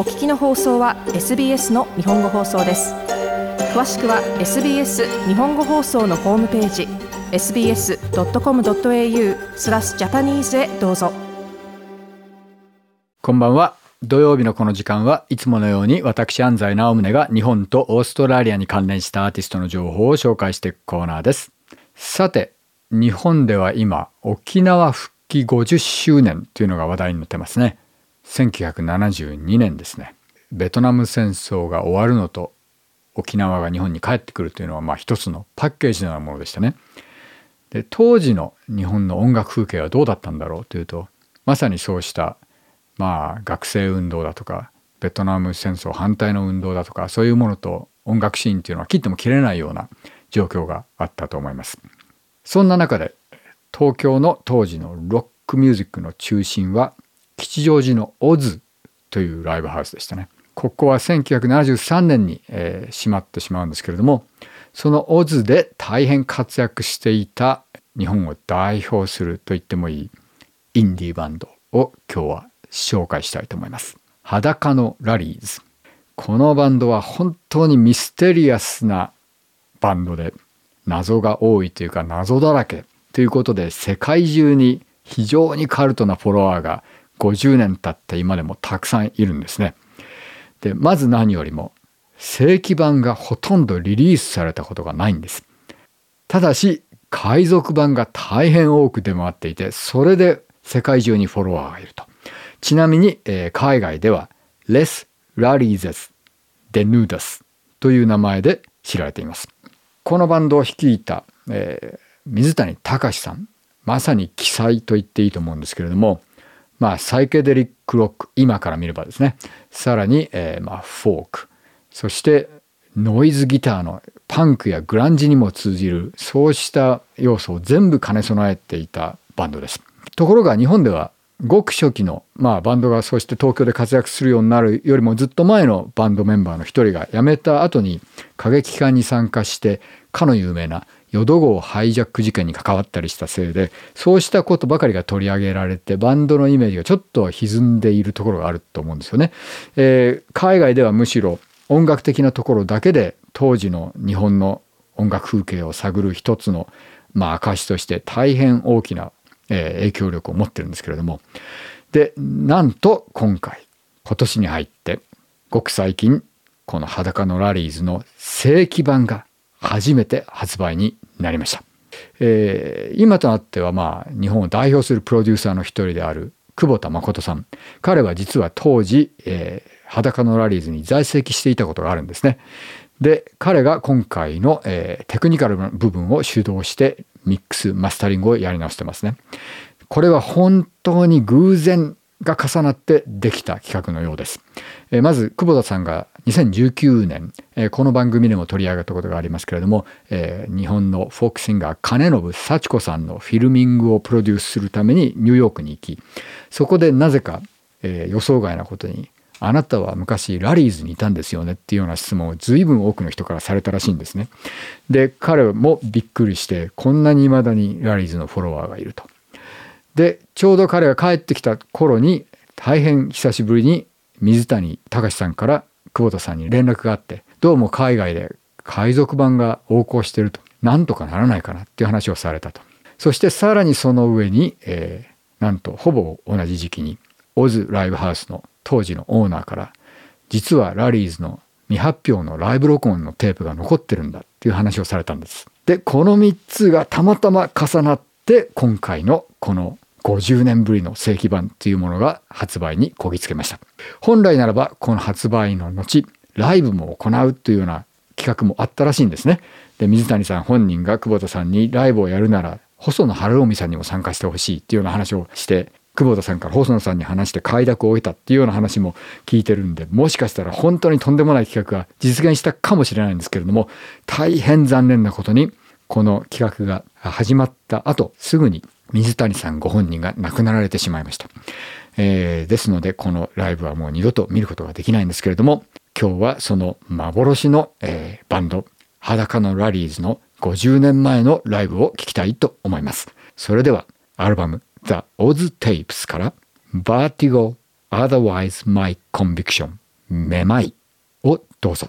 お聞きの放送は SBS の日本語放送です。詳しくは SBS 日本語放送のホームページ sbs.com.au スラスジャパニーズへどうぞ。こんばんは。土曜日のこの時間はいつものように私安西直宗が日本とオーストラリアに関連したアーティストの情報を紹介していくコーナーです。さて日本では今沖縄復帰50周年というのが話題になってますね。1972年ですねベトナム戦争が終わるのと沖縄が日本に帰ってくるというのはまあ一つのパッケージのようなものでしたねで当時の日本の音楽風景はどうだったんだろうというとまさにそうしたまあ学生運動だとかベトナム戦争反対の運動だとかそういうものと音楽シーンっていうのは切っても切れないような状況があったと思います。そんな中で東京の当時のロックミュージックの中心は吉祥寺のオズというライブハウスでしたね。ここは1973年に、えー、閉まってしまうんですけれどもそのオズで大変活躍していた日本を代表すると言ってもいいインディーバンドを今日は紹介したいと思います。裸のラリーズ。このバンドは本当にミステリアスなバンドで謎が多いというか謎だらけということで世界中に非常にカルトなフォロワーが50年経った今でもたくさんいるんですね。でまず何よりも正規版がほとんどリリースされたことがないんです。ただし海賊版が大変多く出回っていてそれで世界中にフォロワーがいると。ちなみに、えー、海外ではレス・ラリーゼス・デヌーダスという名前で知られています。このバンドを率いた、えー、水谷隆さんまさに奇才と言っていいと思うんですけれどもまあサイケデリックロック今から見ればですねさらに、えー、まあフォークそしてノイズギターのパンクやグランジにも通じるそうした要素を全部兼ね備えていたバンドです。ところが日本ではごく初期の、まあ、バンドがそうして東京で活躍するようになるよりもずっと前のバンドメンバーの一人が辞めた後に過激化に参加してかの有名な淀号ハイジャック事件に関わったりしたせいでそうしたことばかりが取り上げられてバンドのイメージがちょっと歪んでいるところがあると思うんですよね。えー、海外ではむしろ音楽的なところだけで当時の日本の音楽風景を探る一つのまあ証として大変大きなえ影響力を持ってるんですけれどもでなんと今回今年に入ってごく最近この裸のラリーズの正規版が初めて発売になりました。えー、今となってはまあ日本を代表するプロデューサーの一人である久保田誠さん彼は実は当時、えー、裸のラリーズに在籍していたことがあるんですね。で彼が今回の、えー、テクニカルな部分を主導してミックスマスタリングをやり直してますね。これは本当に偶然が重なってできた企画のようです。まず久保田さんが2019年、この番組でも取り上げたことがありますけれども、日本のフォークシンガー金信幸子さんのフィルミングをプロデュースするためにニューヨークに行きそこでなぜか、予想外なことにあなたは昔ラリーズにいたんですよねっていうような質問を随分多くの人からされたらしいんですね。で彼もびっくりしてこんなに未だにラリーズのフォロワーがいると。でちょうど彼が帰ってきた頃に大変久しぶりに水谷隆さんから久保田さんに連絡があってどうも海外で海賊版が横行してるとなんとかならないかなっていう話をされたと。そしてさらにその上に、えー、なんとほぼ同じ時期にオズライブハウスの当時のオーナーから実はラリーズの未発表のライブ録音のテープが残ってるんだっていう話をされたんです。でこの3つがたまたま重なって今回のこの50年ぶりの正規版っていうものが発売にこぎつけました。本来ならばこの発売の後ライブも行うというような企画もあったらしいんですね。で水谷さん本人が久保田さんにライブをやるなら細野晴臣さんにも参加してほしいっていうような話をして久保田さんから細野さんに話して快諾を得たっていうような話も聞いてるんでもしかしたら本当にとんでもない企画が実現したかもしれないんですけれども大変残念なことにこの企画が始まった後すぐに水谷さんご本人が亡くなられてしまいました。えー、ですのでこのライブはもう二度と見ることができないんですけれども今日はその幻の、えー、バンド裸のラリーズの50年前のライブを聞きたいと思います。それではアルバム The Oz Tapes から Vertigo Otherwise My Conviction めまいをどうぞ